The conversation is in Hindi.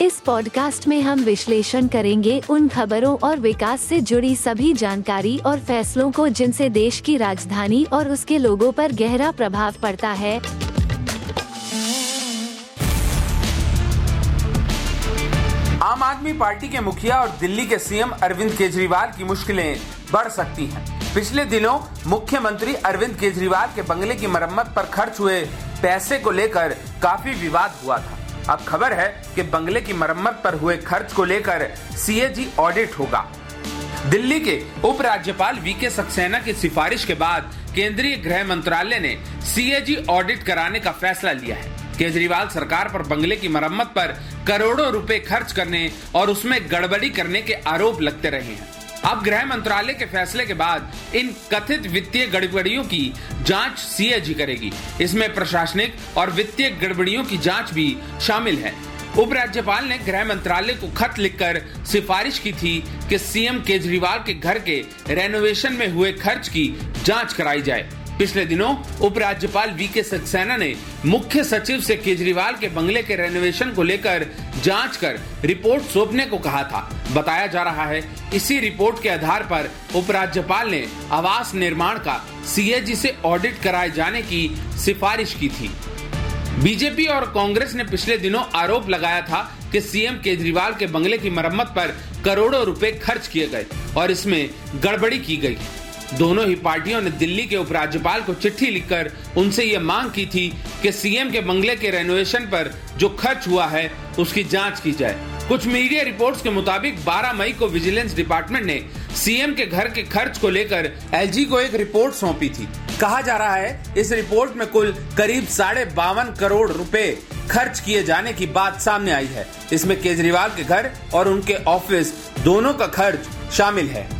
इस पॉडकास्ट में हम विश्लेषण करेंगे उन खबरों और विकास से जुड़ी सभी जानकारी और फैसलों को जिनसे देश की राजधानी और उसके लोगों पर गहरा प्रभाव पड़ता है आम आदमी पार्टी के मुखिया और दिल्ली के सीएम अरविंद केजरीवाल की मुश्किलें बढ़ सकती हैं। पिछले दिनों मुख्यमंत्री अरविंद केजरीवाल के बंगले की मरम्मत पर खर्च हुए पैसे को लेकर काफ़ी विवाद हुआ था अब खबर है कि बंगले की मरम्मत पर हुए खर्च को लेकर सीएजी ऑडिट होगा। दिल्ली के उपराज्यपाल वी के सक्सेना की सिफारिश के बाद केंद्रीय गृह मंत्रालय ने सीएजी ऑडिट कराने का फैसला लिया है। केजरीवाल सरकार पर बंगले की मरम्मत पर करोड़ों रुपए खर्च करने और उसमें गड़बड़ी करने के आरोप लगते रहे हैं। अब गृह मंत्रालय के फैसले के बाद इन कथित वित्तीय गड़बड़ियों की जाँच सीएजी करेगी। इसमें प्रशासनिक और वित्तीय गड़बड़ियों की जाँच भी शामिल है। उपराज्यपाल ने गृह मंत्रालय को खत लिखकर सिफारिश की थी कि सीएम केजरीवाल के घर के रेनोवेशन में हुए खर्च की जाँच कराई जाए। पिछले दिनों उपराज्यपाल वी के सक्सेना ने मुख्य सचिव से केजरीवाल के बंगले के रेनोवेशन को लेकर जाँच कर रिपोर्ट सौंपने को कहा था। बताया जा रहा है, इसी रिपोर्ट के आधार पर उपराज्यपाल ने आवास निर्माण का सीएजी से ऑडिट कराए जाने की सिफारिश की थी। बीजेपी और कांग्रेस ने पिछले दिनों आरोप लगाया था कि सीएम केजरीवाल के बंगले की मरम्मत पर करोड़ों रुपए खर्च किए गए और इसमें गड़बड़ी की गई। दोनों ही पार्टियों ने दिल्ली के उपराज्यपाल को चिट्ठी लिखकर उनसे ये मांग की थी कि सीएम के बंगले के रेनोवेशन पर जो खर्च हुआ है, उसकी जाँच की जाए। कुछ मीडिया रिपोर्ट्स के मुताबिक 12 मई को विजिलेंस डिपार्टमेंट ने सीएम के घर के खर्च को लेकर एलजी को एक रिपोर्ट सौंपी थी। कहा जा रहा है, इस रिपोर्ट में कुल करीब साढ़े बावन करोड़ रुपए खर्च किए जाने की बात सामने आई है। इसमें केजरीवाल के घर और उनके ऑफ़िस दोनों का खर्च शामिल है।